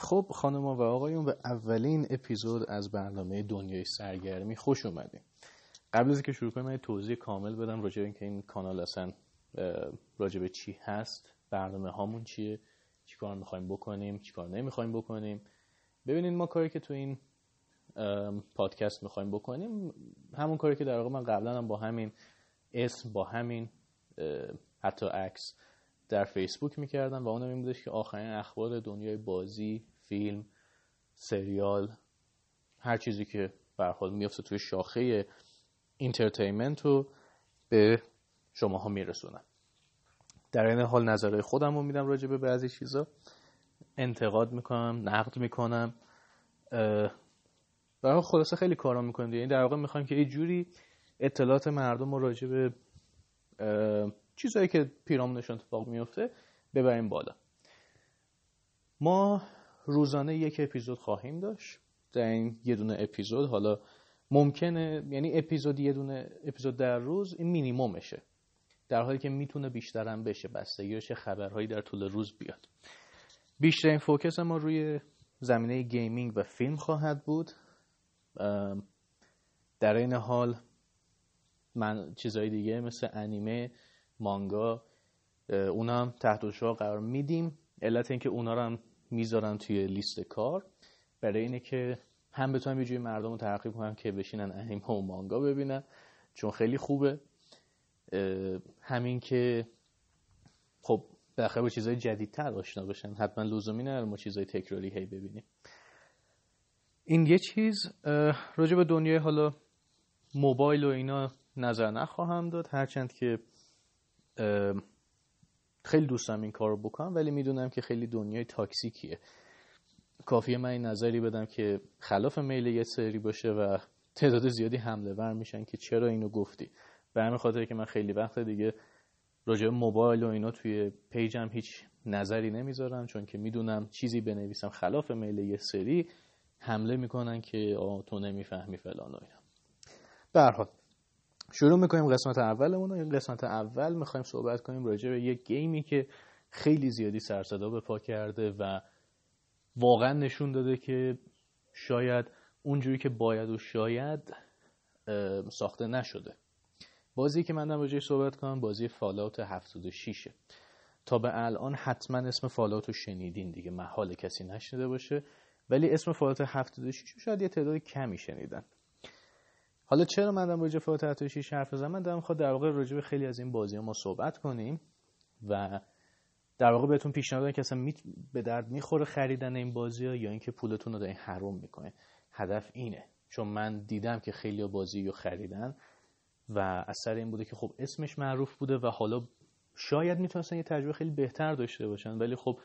خب خانم و آقایون به اولین اپیزود از برنامه دنیای سرگرمی خوش اومدیم قبل از اینکه شروع کنیم توضیح کامل بدم راجع به اینکه این کانال اصلا راجع به چی هست برنامه هامون چیه چیکار می‌خوایم بکنیم چیکار نمی‌خوایم بکنیم. ببینید ما کاری که تو این پادکست می‌خوایم بکنیم همون کاری که در واقع من قبلا هم با همین اسم با همین حتی عکس در فیسبوک می‌کردم و اونم این بودش که آخرین اخبار دنیای بازی فیلم سریال هر چیزی که برحال میفته توی شاخه entertainment رو به شماها میرسونم. در این حال نظرهای خودم رو میدم راجع به بعضی چیزا. انتقاد می‌کنم نقد می‌کنم. برای خلاصه خیلی کارا می‌کنیم یعنی در واقع می‌خوایم که یه جوری اطلاعات مردم رو راجع به چیزهایی که پیرامونشون اتفاق میفته ببریم بالا. ما روزانه یک اپیزود خواهیم داشت. در این یه دونه اپیزود حالا ممکنه یعنی اپیزود یه دونه اپیزود در روز این مینیمومشه. در حالی که می‌تونه بیشترم بشه بستگی چه خبرهایی در طول روز بیاد. بیشترین focus ما روی زمینه gaming و فیلم خواهد بود. در این حال من چیزهای دیگه مثل انیمه مانگا اونا هم تحت شعار قرار میدیم. علت اینکه اونا رو هم می‌ذارن توی لیست کار برای اینه که هم بتونم یه مردم رو ترغیب کنم که بشینن انیمه و مانگا ببینن چون خیلی خوبه. همین که خب بالاخره با چیزهای جدیدتر آشنا بشن. حتما لزومی نداره ما چیزهای تکراری هی ببینیم. این یه چیز. راجع به دنیای حالا موبایل و اینا نظر نخواهم داد. هرچند که خیلی دوستم این کار رو بکنم ولی می‌دونم که خیلی دنیای تاکسیکیه. کافیه من این نظری بدم که خلاف میل یه سری باشه و تعداد زیادی حمله ور میشن که چرا اینو گفتی. به همین خاطر که من خیلی وقت دیگه راجع موبایل و اینا توی پیجم هیچ نظری نمی‌ذارم چون که می‌دونم چیزی بنویسم خلاف میل یه سری حمله می‌کنن که آه تو نمی‌فهمی فلان و اینا. برحال شروع می‌کنیم قسمت اولمون این قسمت اول می‌خوایم صحبت کنیم راجع به یک گیمی که خیلی زیادی سرصدا به پا کرده و واقعا نشون داده که شاید اونجوری که باید و شاید ساخته نشده. بازی که من راجعش صحبت کنم بازی فالاوت 76 تا به الان حتما اسم فالاوت رو شنیدین دیگه محال کسی نشنیده باشه. ولی اسم فالاوت 76 شاید یه تعداد کمی شنیدن. حالا چرا من دارم راجع فالوت 76 حرف بزنم؟ من دارم خود در واقع راجع خیلی از این بازی ما صحبت کنیم و در واقع بهتون پیشنهاد که اصلا به درد می‌خوره خریدن این بازی ها یا اینکه پولتون رو دارین حروم می‌کنه هدف اینه. چون من دیدم که خیلی بازی رو خریدن و اثر این بوده که خب اسمش معروف بوده و حالا شاید می‌تونستن یه تجربه خیلی بهتر داشته باشن ولی خب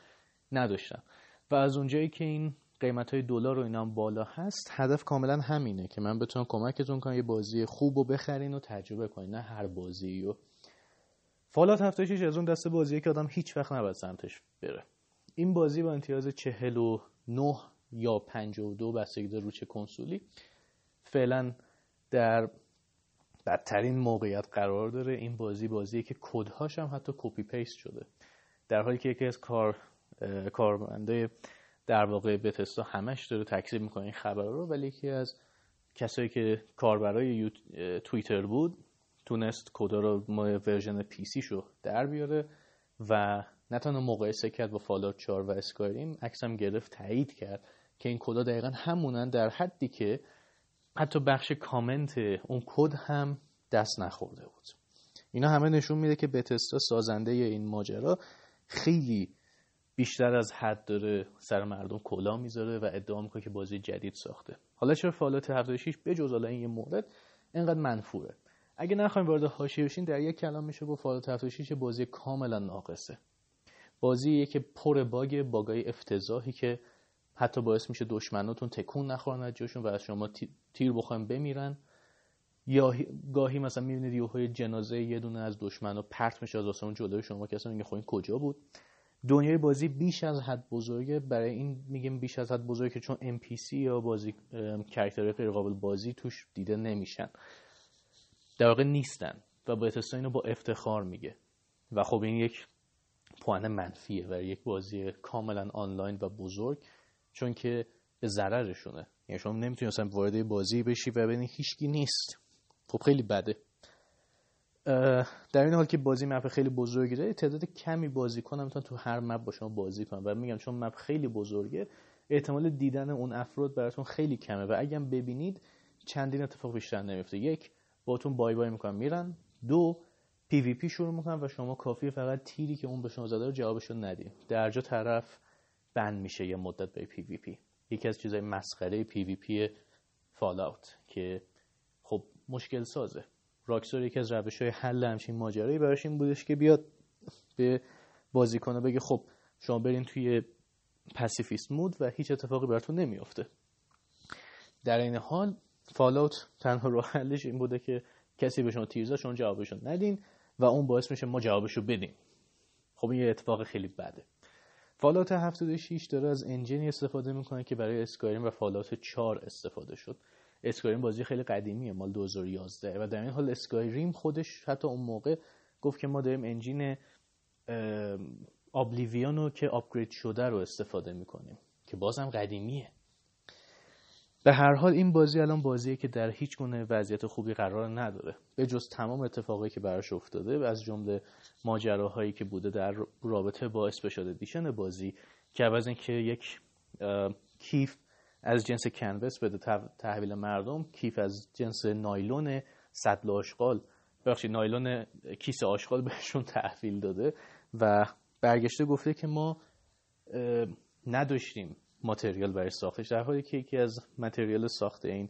نداشتن. و از اونجایی که این قیمت های دلار و اینا بالا هست هدف کاملا همینه که من بتونم کمکتون کنم یه بازی خوب رو بخرین و تجربه کنین نه هر بازی رو. Fallout 76 از اون دسته بازیه که آدم هیچ وقت نباید سمتش بره. این بازی با امتیاز 49 یا 52 بستگی داره رو چه کنسولی فعلا در بدترین موقعیت قرار داره. این بازی بازیه که کدهاش هم حتی copy paste شده. در حالی که یکی از کار کارمنده در واقع Bethesda همش داره تکذیب می‌کنه این خبر رو ولی یکی از کسایی که کاربرای توییتر بود تونست کدا رو ما version PC شو در بیاره و نه تنها مقایسه کرد با Fallout 4 و Skyrim عکسم گرفت تایید کرد که این کدا دقیقا همونن در حدی که حتی بخش کامنت اون کد هم دست نخورده بود. اینا همه نشون میده که بتستا سازنده این ماجرا خیلی بیشتر از حد داره سر مردم کلا می‌ذاره و ادعا می‌کنه که بازی جدید ساخته. حالا چرا فالوت 76 به جز این یه مورد اینقدر منفوره. اگه نخوایم وارد حاشیه بشین در یک کلام میشه با فالوت 76 بازی کاملا ناقصه. بازی که پر باگ باگای افتضاحی که حتی باعث میشه دشمناتون تکون نخورن از جاشون و از شما تیر بخوایم بمیرن. یا گاهی مثلا می‌بینید یه جنازه یه دونه از دشمنا پرت میشه از آسمون جلوی شما اصلا میگه خب کجا بود؟ دنیای بازی بیش از حد بزرگه. برای این میگیم بیش از حد بزرگه چون NPC یا بازی کرکترهای غیر قابل بازی توش دیده نمیشن. در واقع نیستن و با اینو با افتخار میگه. و خب این یک پوان منفیه برای یک بازی کاملا آنلاین و بزرگ چون که به ضررشونه. یعنی شما نمی‌تونی اصلا وارد بازی بشی و ببینی هیچکی نیست. خب خیلی بده. در این حال که بازی map خیلی بزرگی داره تعداد کمی بازیکن می‌تونن تو هر map با شما بازی کنن و میگم چون map خیلی بزرگه احتمال دیدن اون افراد براتون خیلی کمه. و اگر ببینید چندین اتفاق بیشتر نمیفته یک باتون bye bye می‌کنن میرن. دو PvP شروع می‌کنن و شما کافیه فقط تیری که اون به شما زده رو جوابشو ندین درجا طرف بند میشه یه مدت به پی وی پی. یکی از چیزای مسخره پی وی پی فالاوت که خب مشکل سازه. راکسور یکی از روش های حل همچین ماجرایی براش این بودش که بیاد به بازیکنه بگه خب شما برین توی پسیفیست مود و هیچ اتفاقی براتون نمیافته. در این حال فالاوت تنها راه حلش این بوده که کسی به شما تیر شما جوابشو ندین و اون باعث میشه ما جوابشو بدیم. خب این یه اتفاق خیلی بده. فالات 76 داره از انجینی استفاده می‌کنه که برای اسکایریم و فالات 4 استفاده شد. اسکایریم بازی خیلی قدیمیه مال 2011 و در این حال اسکایریم خودش حتی اون موقع گفت که ما داریم انجین آبلیویانو که آپگرید شده رو استفاده می‌کنیم که بازم قدیمیه. به هر حال این بازی الان بازیه که در هیچ گونه وضعیت خوبی قرار نداره. به جز تمام اتفاقایی که براش افتاده از جمله ماجراهایی که بوده در رابطه با اسپشال ادیشن بازی که عوض اینکه یک کیف از جنس کنوس بده تحویل مردم کیف از جنس نایلون سطل آشغال. بخشی نایلون کیسه آشغال بهشون تحویل داده و برگشته گفته که ما نداشتیم ماتریال برای ساختش. در حالی که یکی از متریال ساخت این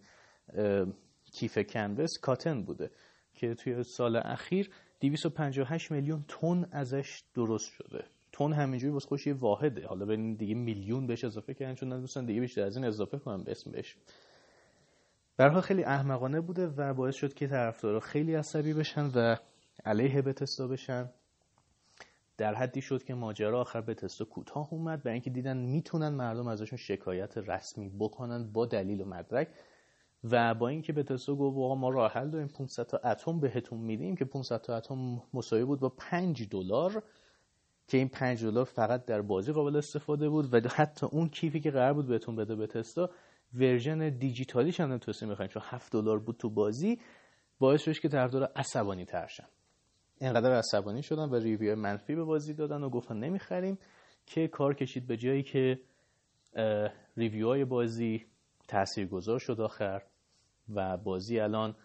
کیف کنوس کاتن بوده که توی سال اخیر 258 میلیون تن ازش درست شده. تن همینجوری واسه خوش یه واحده. حالا ببین دیگه میلیون بهش اضافه کردن چون ندوستن دیگه بیشتر از این اضافه کنم به اسمش برها خیلی احمقانه بوده و باعث شد که طرفدارا خیلی عصبی بشن و علیه بتستا بشن. در حدی شد که ماجرا آخر به تست کوتاه اومد و اینکه دیدن می‌تونن مردم ازشون شکایت رسمی بکنن با دلیل و مدرک و با اینکه Bethesda گفت آقا ما راه حل داریم 500 تا اتم بهتون میدیم که 500 تا اتم مساوی بود با 5 دلار. که این 5 دلار فقط در بازی قابل استفاده بود و حتی اون کیفی که قرار بود بهتون بده Bethesda version دیجیتالیش هم نتونستیم می‌خوایم. چون 7 دلار بود تو بازی باعث شد که طرفدار عصبانی ترشن اینقدر عصبانی شدن و review منفی به بازی دادن و گفتن نمی‌خریم که کار کشید به جایی که ریویو های بازی تأثیر گذار شد آخر و بازی الان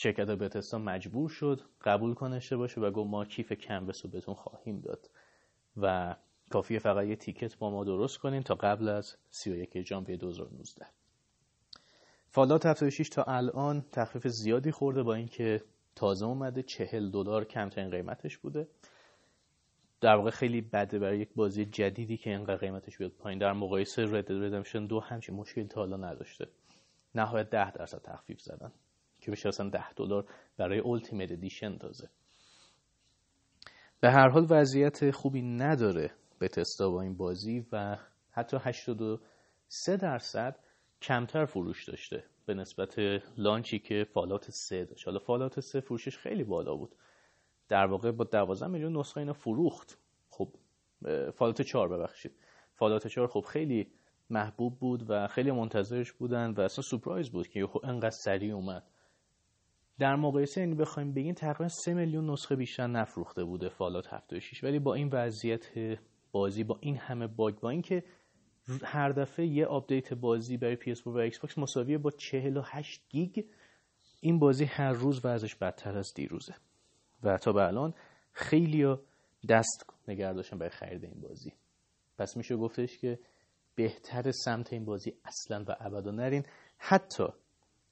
شرکت بتستا مجبور شد قبول کنشته باشه و گفت ما کیف کنوس رو بهتون خواهیم داد. و کافیه فقط یه تیکت با ما درست کنیم تا قبل از 31 ژانویه 2019 فالات 76 تا الان تخفیف زیادی خورده با اینکه تازه اومده چهل دلار کمترین قیمتش بوده. در واقع خیلی بده برای یک بازی جدیدی که اینقدر قیمتش بیاد پایین. در مقایسه رد ردمشن دو همچین مشکل تا حالا نداشته. نهایت ده درصد تخفیف زدن. که بشه اصلا ده دلار برای اولتیمیت ادیشن تازه. به هر حال وضعیت خوبی نداره به تستا با این بازی و حتی 83 درصد کمتر فروش داشته به نسبت لانچی که فالات 3 داشت. حالا فالات 3 فروشش خیلی بالا بود. در واقع با 12 میلیون نسخه اینا فروخت. خب Fallout 4 ببخشید. Fallout 4 خب خیلی محبوب بود و خیلی منتظرش بودن و اصلا سورپرایز بود که انقدر سریع اومد. در مقایسه این بخوایم بگیم تقریبا 3 میلیون نسخه بیشتر نفروخته بوده Fallout 76 ولی با این وضعیت بازی با این همه bug با اینکه هر دفعه یه update بازی برای PS4 و Xbox با 48 گیگ این بازی هر روز ازش بدتر از دیروزه. و تا به الان خیلی دست نگه داشتن برای خرید این بازی. پس میشه گفتش که بهتر سمت این بازی اصلا و ابدا نرین. حتی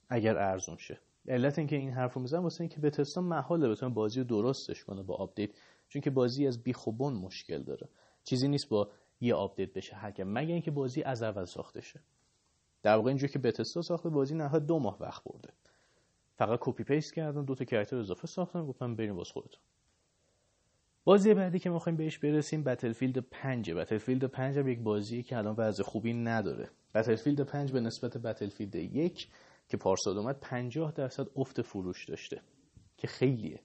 اگر ارزون شه. علت اینکه این حرفو می‌زنم واسه اینکه Bethesda محاله بتونه بازی رو درستش کنه با update چون که بازی از بیخ و بن مشکل داره. چیزی نیست با یه update بشه هکر مگه اینکه بازی از اول ساخته شه. در واقع اینجوری که Bethesda ساخته بازی نهایت دو ماه وقت برده. فقط copy paste کردن دو تا character اضافه ساختن گفتم بریم باز خودتون. بازی بعدی که می‌خوایم بهش برسیم Battlefield 5 Battlefield 5 هم یک بازی که الان وضع خوبی نداره. Battlefield 5 به نسبت Battlefield 1 که پارسال اومد 50 درصد افت فروش داشته که خیلیه.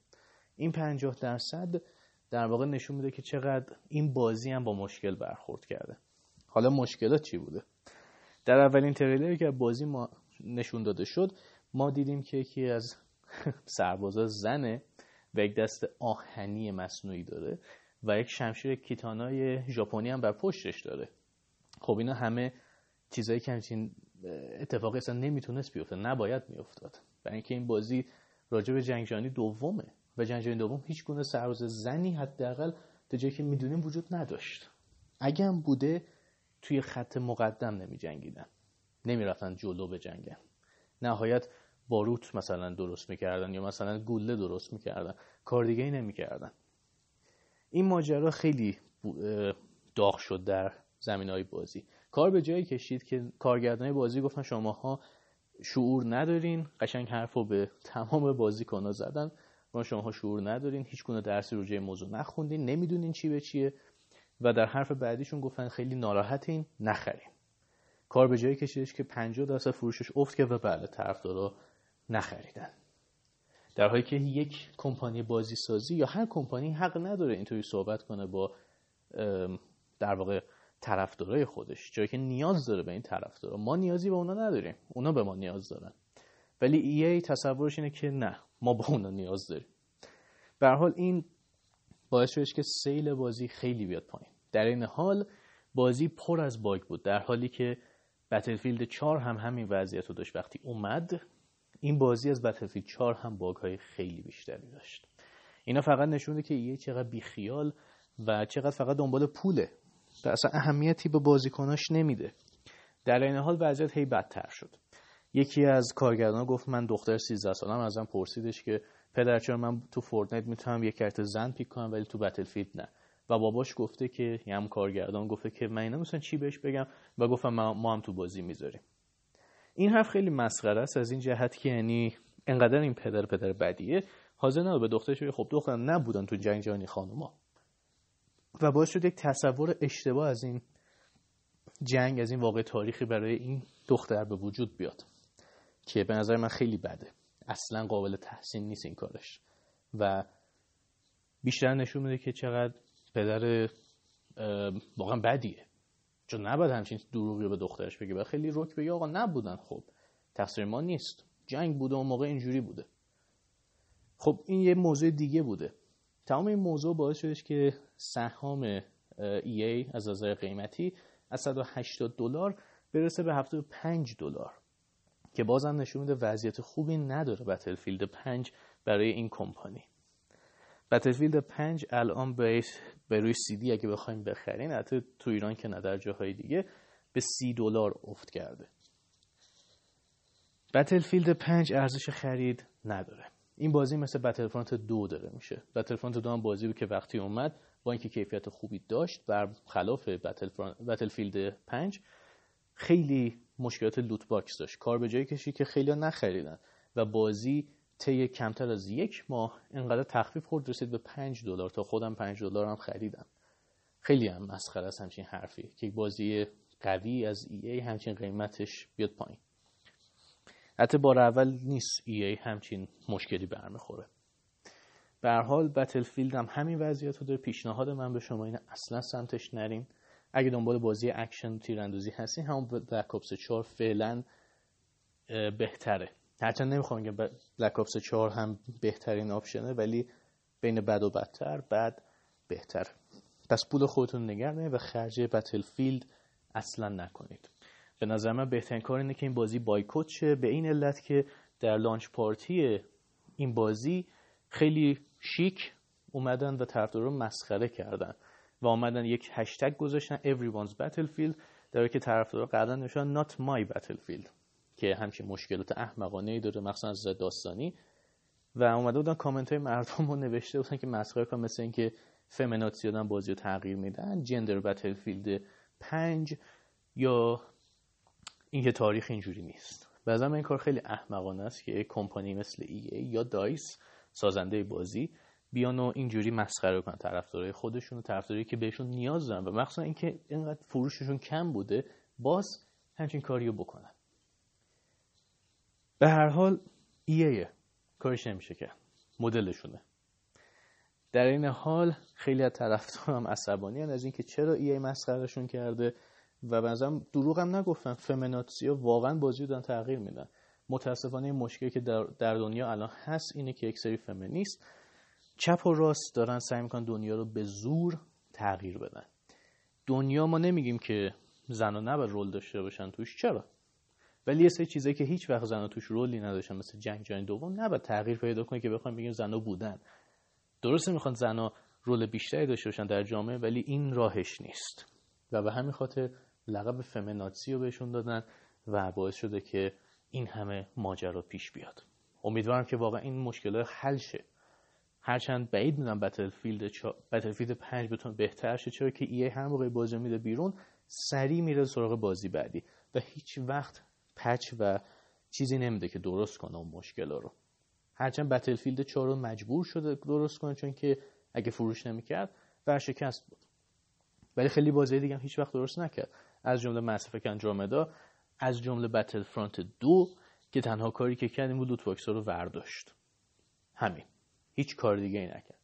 این 50 درصد در واقع نشون میده که چقدر این بازی هم با مشکل برخورد کرده. حالا مشکلات چی بوده؟ در اولین تریلری که بازی ما نشون داده شد ما دیدیم که یکی از سربازا زنه و یک دست آهنی مصنوعی داره و یک شمشیر کیتانای ژاپنی هم بر پشتش داره. خب اینا همه چیزایی که همچین اتفاقی اصلا نمی‌تونست بیفته نباید میافتاد. برای اینکه این بازی راجع به جنگ جهانی دومه و جنگ دوم هیچ گونه سرباز زنی حداقل تا جایی که می‌دونیم وجود نداشت. اگه هم بوده توی خط مقدم نمی جنگیدن نمی رفتن جلو به جنگن نهایت باروت مثلا درست می‌کردن یا مثلا گوله درست می‌کردن. کار دیگه ای نمی‌کردن. این ماجرا خیلی داغ شد در زمین های بازی. کار به جایی کشید که کارگردان بازی گفتن شماها شعور ندارین. قشنگ حرف رو به تمام بازیکنها زدن. ما شماها شعور ندارین. هیچ گونه درسی رو جای موضوع نخوندین. نمی‌دونین چی به چیه. و در حرف بعدیشون گفتن خیلی ناراحتین. نخرین. کار به جایی کشیدش که 50 درصد فروشش افت کرد و بله طرفدارا نخریدن. در حالی که یک کمپانی بازی سازی یا هر کمپانی حق نداره اینطوری صحبت کنه با در واقع طرفدارای خودش جایی که نیاز داره به این طرفدارا ما نیازی به اونا نداریم. اونا به ما نیاز دارن. ولی ای تصورش اینه که نه ما با اونا نیاز داریم. به حال این باعث شدش که سیل بازی خیلی بیاد پایین. در این حال بازی پر از باگ بود. در حالی که بتلفیلد 4 هم همین وضعیت رو داشت وقتی اومد این بازی از بتلفیلد 4 هم باگ های خیلی بیشتری داشت. اینا فقط نشونده که یه چقدر بیخیال و چقدر فقط دنبال پوله. و اصلا اهمیتی به بازیکناش نمیده. در این حال وضعیت هی بدتر شد. یکی از کارگردان گفت من دختر 13 سالم ازم پرسیدش که پدر چرا من تو فورتنایت می‌تونم یه کرت زن پیک کنم ولی تو بتلفیلد نه. و باباش گفته که یه هم کارگردان گفته که من اینا چی بهش بگم؟ و گفتم ما هم تو بازی می‌ذاریم. این حرف خیلی مسخره است از این جهت که یعنی انقدر این پدر پدر بدیه حاضر نبود به دخترش خب دختر نبودن تو جنگ جهانی خانوما. و باعث شد یک تصور اشتباه از این جنگ از این واقع تاریخی برای این دختر به وجود بیاد که به نظر من خیلی بده. اصلا قابل تحسین نیست این کارش. و بیشتر نشون میده که چقدر پدر واقعا بدیه. چون نباید همچین دروغی به دخترش بگه. و خیلی روک بگه آقا نبودن. خب تقصیر ما نیست. جنگ بوده اون موقع اینجوری بوده. خب این یه موضوع دیگه بوده. تمام این موضوع باعث شدش که سهام ای از نظر قیمتی از 180 دلار برسه به 75 دلار که بازم نشون میده وضعیت خوبی نداره بتلفیلد 5 برای این کمپانی. بتلفیلد 5 الان به روی سی دی اگه بخوایم بخرین حتی تو ایران که نه در جاهای دیگه به سی دلار افت کرده. Battlefield 5 ارزش خرید نداره. این بازی مثل Battlefront دو داره میشه. Battlefront دو هم بازی بود که وقتی اومد با اینکه کیفیت خوبی داشت بر خلاف Battlefield 5 خیلی مشکلات loot box داشت. کار به جایی کشید که خیلی نخریدن و بازی طی کمتر از یک ماه انقدر تخفیف خورد رسید به 5 دلار. تا خودم 5 دلار هم خریدم. خیلی هم مسخره است همچین حرفی. که بازی قوی از EA همچین قیمتش بیاد پایین. حتی بار اول نیست EA همچین مشکلی برمیخوره به هر حال Battlefield هم همین وضعیت رو داره. پیشنهاد من به شما اینه اصلا سمتش نرین. اگه دنبال بازی اکشن تیراندازی هستین همون Black Ops 4 فعلا بهتره. هرچند نمی‌خوام بگم Black Ops 4 هم بهترین option ه ولی بین بد و بدتر بد بهتر پس پول خودتون نگرده و خرج بتلفیلد اصلا نکنید. به نظر من بهترین کار اینه که این بازی بایکوت شه. به این علت که در لانچ پارتی این بازی خیلی شیک اومدن و طرفدارا رو مسخره کردن و اومدن یک هشتگ گذاشتن. Everyone's battlefield در که طرفدارا قبلا نشون not my battlefield که همچین مشکلات احمقانه ای داره مخصوصا از داستانی. و اومده بودن کامنت های مردم رو نوشته بودن که مسخره کن مثل اینکه فمینات زیادن بازی رو تغییر میدن. جندر بتلفیلد پنج یا اینکه تاریخ اینجوری نیست. به این کار خیلی احمقانه است که کمپانی مثل ای, ای یا دایس سازنده بازی بیان و اینجوری مسخره کنن طرفدارای خودشون و طرفدارایی که بهشون نیاز دارن. و مخصوصا اینکه اینقدر فروششون کم بوده باز همچین کاریو بکنن. به هر حال ایه کارش نمیشه که. مدلشونه. در این حال خیلی از طرفدار هم عصبانی از اینکه چرا ای مسخرهشون کرده؟ و بنظرم دروغ هم نگفتن فمناتسیا واقعا بازی دارن تغییر میدن. متاسفانه مشکلی که در, در دنیا الان هست اینه که یک سری فمینیست چپ و راست دارن سعی می‌کنن دنیا رو به زور تغییر بدن. دنیا ما نمیگیم که زن و نباید رول داشته باشن توش چرا؟ ولی یه سری چیزایی که هیچ وقت زن توش رولی نداشتن مثل جنگ جهانی دوم نباید تغییر پیدا کنه که بخوایم بگیم زنا بودن. درسته می‌خوان زنا رول بیشتری داشته باشن در جامعه ولی این راهش نیست. و به همین خاطر لقب فمناتسی رو بهشون دادن و باعث شده که این همه ماجرا پیش بیاد. امیدوارم که واقعا این مشکلات حل شه. هرچند بعید می‌دونم بتلفیلد چا... بتلفیلد 5 بتون بهتر شه. چرا که ای هر موقع بازی میده بیرون سریع میره سراغ بازی بعدی. و هیچ وقت پچ و چیزی نمیده که درست کنه اون مشکل رو. هرچند بتلفیلد 4 رو مجبور شده درست کنه چون که اگه فروش نمی‌کرد ورشکست بود. ولی خیلی بازی دیگه هم هیچ وقت درست نکرد. از جمله مصرف انجامدا از جمله بتل فرانت دو که تنها کاری که کرد این بود لوت رو ورداشت. همین. هیچ کار دیگه ای نکرد.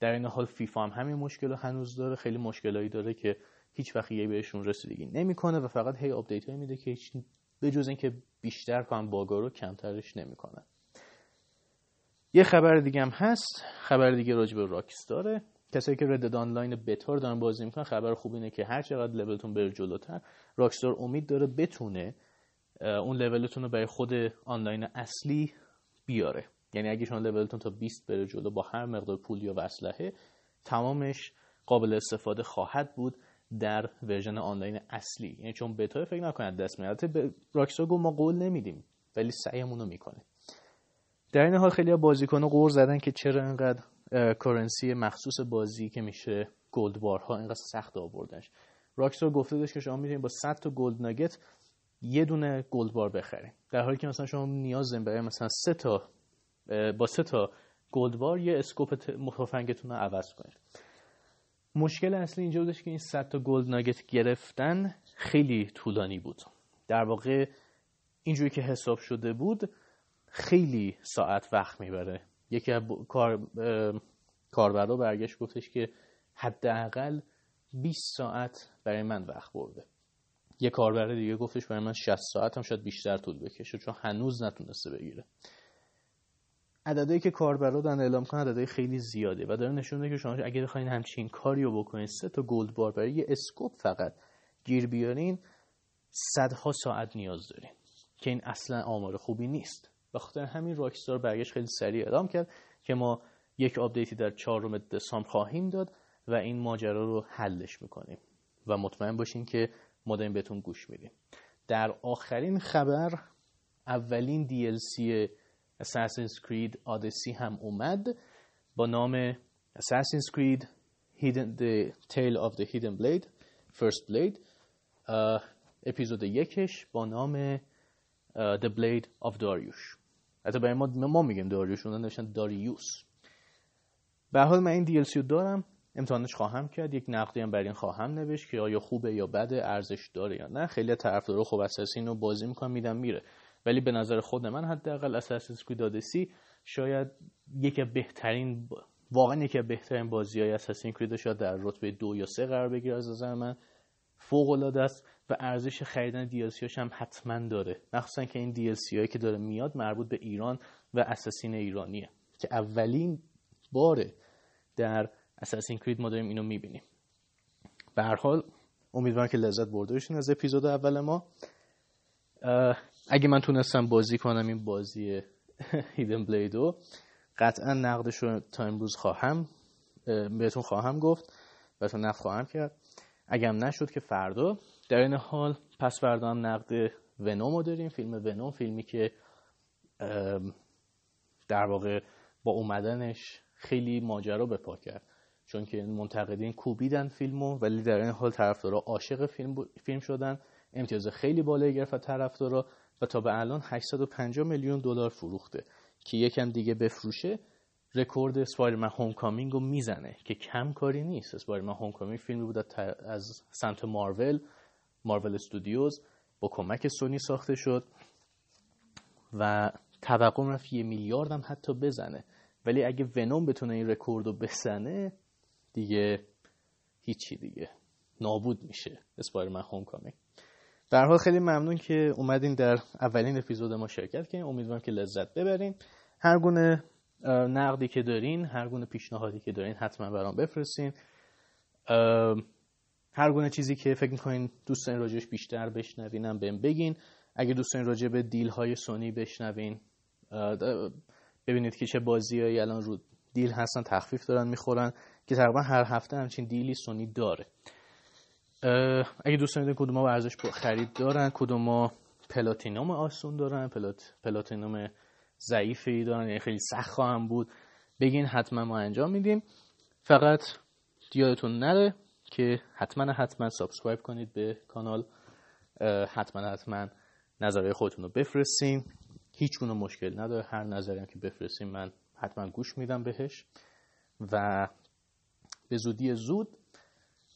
در این حال فیفا هم همین مشکل رو هنوز داره. خیلی مشکلایی داره که هیچ وقت یه بهشون رسیدگی نمی‌کنه و فقط هی update هایی میده که هیچ به جز اینکه بیشتر کنن bug ا رو کمترش نمی‌کنه یه خبر دیگه هم هست. خبر دیگه راجع به Rockstar ه کسایی که Red Online beta رو دارن بازی می‌کنن خبر خوب اینه که هر چقدر لولتون بره جلوتر Rockstar امید داره بتونه اون لولتون رو برای خود آنلاین اصلی بیاره. یعنی اگه شما لولتون تا 20 بره جلو با هر مقدار پول یا اسلحه تمامش قابل استفاده خواهد بود در version آنلاین اصلی. یعنی چون بتا فکر نکنید دست میاد Rockstar گفت ما قول نمیدیم ولی سعیمون رو می‌کنیم. در این حال خیلی بازیکن غر زدن که چرا انقدر currency مخصوص بازی که میشه gold bar ها اینقدر سخت آوردنش Rockstar گفته داشت که شما می‌تونید با 100 تا gold nugget یه دونه gold bar بخرید. در حالی که مثلا شما نیاز دارید برای مثلا سه تا با سه تا gold bar یه scope تفنگتون رو عوض کنید. مشکل اصلی اینجا بودش که این 100 تا gold nugget گرفتن خیلی طولانی بود. در واقع اینجوری که حساب شده بود خیلی ساعت وقت می‌بره یکی از کار کاربرا برگشت گفتش که حداقل 20 ساعت برای من وقت برده. یه کاربر دیگه گفتش برای من 60 ساعت هم شاید بیشتر طول بکشه چون هنوز نتونسته بگیره. عددی که کاربرا دارن اعلام کنن عددی خیلی زیاده و داره نشون میده که شما اگه بخواین همچین کاری رو بکنین سه تا gold bar برای یه scope فقط گیر بیارین صدها ساعت نیاز دارین که این اصلا آمار خوبی نیست. به خاطر همین Rockstar برگشت خیلی سریع اعلام کرد که ما یک آپدیتی در چهارم دسامبر خواهیم داد و این ماجرا رو حلش می‌کنیم و مطمئن باشین که ما داریم بهتون گوش میدیم. در آخرین خبر اولین DLC Assassin's Creed Odyssey هم اومد با نام Assassin's Creed Hidden, The Tale of the Hidden Blade First Blade. اپیزود یکش با نام The Blade of Darius. حتی برای ما ما میگیم داریوش اونها نوشتن داریوس. به حال من این DLC رو دارم. امتحانش خواهم کرد. یک نقدی هم بر این خواهم نوشت که آیا خوبه یا بده ارزش داره یا نه. خیلی طرفدارا خوب اساسین رو بازی می‌کنم میدم میره. ولی به نظر خود من حداقل اساسینز کرید اودیسی شاید یکی بهترین واقعا یکی بهترین بازی های اساسین کرید شاید در رتبه دو یا سه قرار بگیره از نظر من. فوق العاده است. و ارزش خریدن DLC هم حتما داره. مخصوصا که این DLC هایی که داره میاد مربوط به ایران و اساسین ایرانیه. که اولین باره در اساسین کرید ما داریم اینو می‌بینیم. به هر حال امیدوارم که لذت برده از اپیزود اول ما. اگه من تونستم بازی کنم این بازی هیدن بلیدو قطعا نقدش رو تا امروز خواهم بهتون خواهم گفت. بهتون نقد خواهم کرد. اگرم نشد که فردا. در این حال پس فردا هم نقد ونوم رو داریم. فیلم ونوم فیلمی که در واقع با اومدنش خیلی ماجرا به پا کرد. چون که منتقدین کوبیدن فیلمو ولی در این حال طرفدارا عاشق فیلم, فیلم شدن. امتیاز خیلی بالایی گرفت طرفدارا و تا به الان 850 میلیون دلار فروخته که یکم دیگه بفروشه. رکورد Spider-Man Homecoming رو می‌زنه که کم کاری نیست. Spider-Man Homecoming فیلمی بود از سمت Marvel Marvel Studios با کمک سونی ساخته شد و توقع رفت یه میلیارد هم حتی بزنه. ولی اگه Venom بتونه این رکورد رو بزنه دیگه هیچی دیگه. نابود میشه Spider-Man Homecoming در حال خیلی ممنون که اومدین در اولین اپیزود ما شرکت کنین امیدوارم که لذت ببرین. هر گونه نقدی که دارین هر گونه پیشنهادی که دارین حتما برام بفرستین. هر گونه چیزی که فکر می‌کنین دوست دارین راجعش بیشتر بشنوینم بهم بگین. اگه دوست دارین راجع به دیل های سونی بشنوین ببینید که چه بازیهایی الان رو دیل هستن تخفیف دارن می‌خورن که تقریبا هر هفته همچین دیلی سونی داره. اگه دوست دارید کدوم ها ارزش خرید دارن کدوم ها platinum آسون دارن plat platinum ضعیفی دارن یعنی خیلی سخت خواهم بود. بگین حتما ما انجام میدیم. فقط یادتون نره که حتما حتما subscribe کنید به کانال. حتما حتما نظرهای خودتون رو بفرستین. هیچ گونه مشکل نداره. هر نظری که بفرستین من حتما گوش میدم بهش. و به زودی زود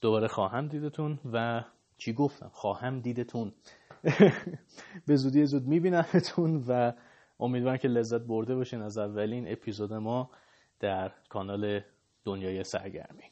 دوباره خواهم دیدتون و چی گفتم؟ خواهم دیدتون. به زودی زود میبینمتون و امیدوارم که لذت برده باشین از اولین اپیزود ما در کانال دنیای سرگرمی.